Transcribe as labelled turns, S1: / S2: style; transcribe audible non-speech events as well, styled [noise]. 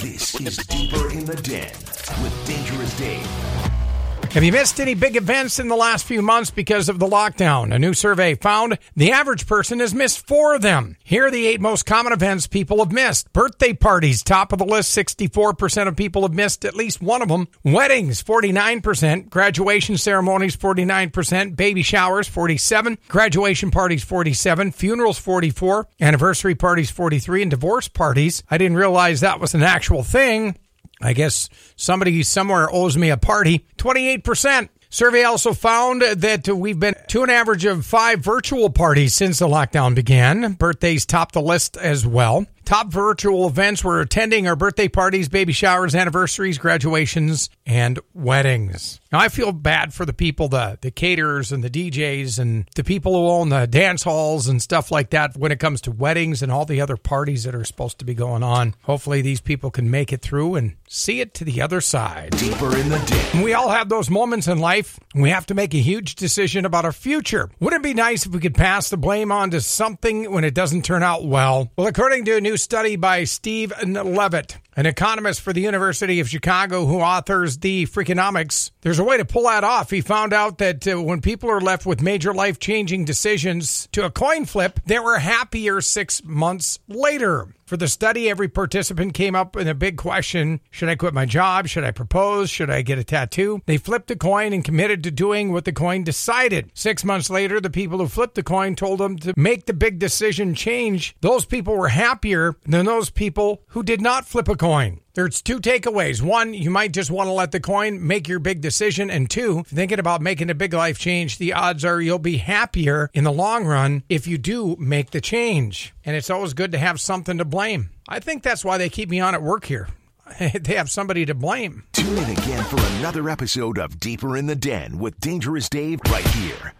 S1: This is Deeper in the Den with Dangerous Dave.
S2: Have you missed any big events in the last few months because of the lockdown? A new survey found the average person has missed four of them. Here are the eight most common events people have missed. Birthday parties, top of the list, 64% of people have missed at least one of them. Weddings, 49%. Graduation ceremonies, 49%. Baby showers, 47. Graduation parties, 47. Funerals, 44. Anniversary parties, 43. And divorce parties, I didn't realize that was an actual thing. I guess somebody somewhere owes me a party. 28%. Survey also found that we've been to an average of five virtual parties since the lockdown began. Birthdays top the list as well. Top virtual events we're attending are birthday parties, baby showers, anniversaries, graduations, and weddings. Now, I feel bad for the people, the, the caterers and the DJs and the people who own the dance halls and stuff like that when it comes to weddings and all the other parties that are supposed to be going on. Hopefully, these people can make it through and see it to the other side.
S1: Deeper in the Den.
S2: We all have those moments in life. We have to make a huge decision about our future. Wouldn't it be nice if we could pass the blame on to something when it doesn't turn out well? Well, according to a new study by Steve Levitt, an economist for the University of Chicago who authors the Freakonomics, there's a way to pull that off. He found out that uh, when people are left with major life changing decisions to a coin flip, they were happier six months later. For the study, every participant came up with a big question Should I quit my job? Should I propose? Should I get a tattoo? They flipped a coin and committed to doing what the coin decided. Six months later, the people who flipped the coin told them to make the big decision change. Those people were happier than those people who did not flip a coin. There's two takeaways. One, you might just want to let the coin make your big decision. And two, thinking about making a big life change, the odds are you'll be happier in the long run if you do make the change. And it's always good to have something to blame. I think that's why they keep me on at work here. [laughs] they have somebody to blame.
S1: Tune in again for another episode of Deeper in the Den with Dangerous Dave right here